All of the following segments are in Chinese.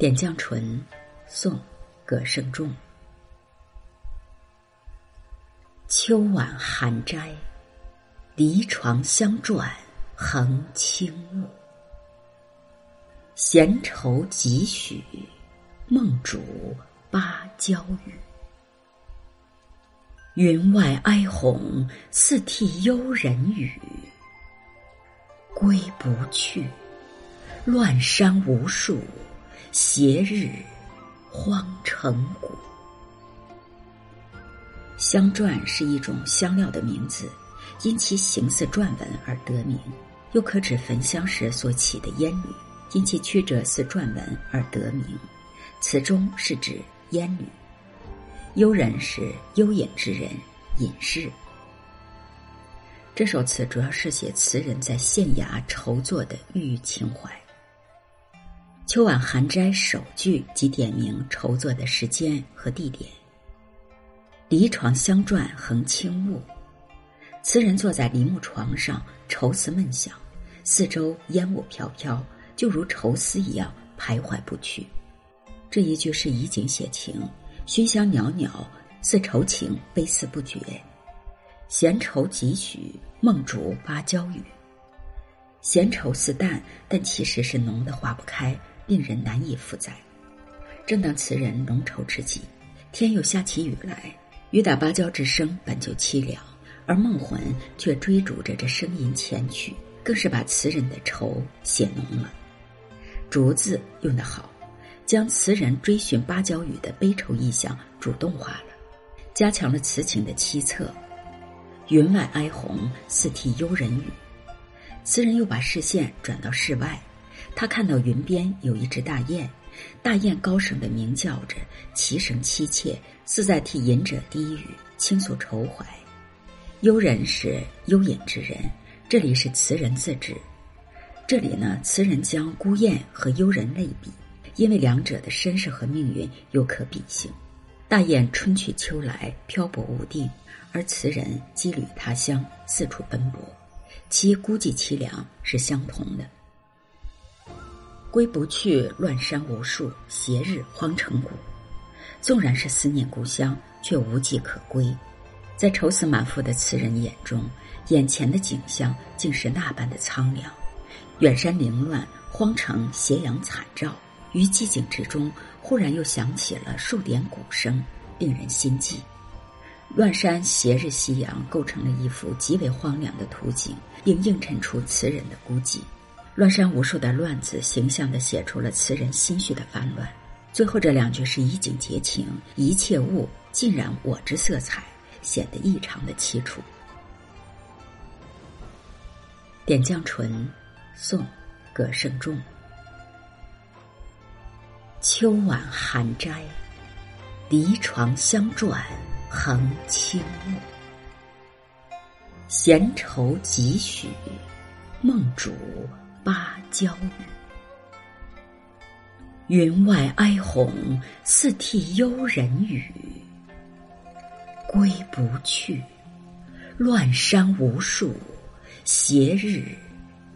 点绛唇，宋·葛圣仲。秋晚寒斋，离床相转横轻雾。闲愁几许，梦主芭蕉雨。云外哀鸿，似涕幽人语。归不去，乱山无数，斜日荒城谷。香篆是一种香料的名字，因其形似篆文而得名；又可指焚香时所起的烟缕。因其曲折似篆文而得名，词中是指烟女。幽人是幽隐之人，隐士。这首词主要是写词人在县衙筹作的郁郁情怀。秋晚寒斋首句即点明筹作的时间和地点。离床相转横轻雾，词人坐在梨木床上愁思闷想，四周烟雾飘飘。就如愁思一样徘徊不去，这一句是以景写情，熏香袅袅，似愁情悲思不绝。闲愁几许，梦逐芭蕉雨。闲愁似淡，但其实是浓得化不开，令人难以负载。正当词人浓愁之际，天又下起雨来，雨打芭蕉之声本就凄凉，而梦魂却追逐着这声音前去，更是把词人的愁写浓了。竹字用得好，将词人追寻芭蕉雨的悲愁意象主动化了，加强了词情的凄恻。云外哀鸿，似涕幽人语。词人又把视线转到室外，他看到云边有一只大雁，大雁高声的鸣叫着，其声凄切，似在替隐者低语，倾诉愁怀。幽人是幽隐之人，这里是词人自指。这里呢，词人将孤雁和幽人类比，因为两者的身世和命运有可比性。大雁春去秋来，漂泊无定；而词人羁旅他乡，四处奔波，其孤寂凄凉是相同的。归不去，乱山无数，斜日荒城谷。纵然是思念故乡，却无迹可归。在愁思满腹的词人眼中，眼前的景象竟是那般的苍凉。远山凌乱，荒城斜阳惨照，于寂静之中，忽然又响起了数点鼓声，令人心悸。乱山斜日夕阳，构成了一幅极为荒凉的图景，并映衬出词人的孤寂。乱山无数的“乱”字，形象地写出了词人心绪的烦乱。最后这两句是以景结情，一切物尽染我之色彩，显得异常的凄楚。点绛唇。宋，葛圣仲。秋晚寒斋，离床相转横轻雾。闲愁几许，梦主芭蕉雨。云外哀鸿，似涕幽人语。归不去，乱山无数，斜日。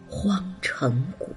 荒城谷。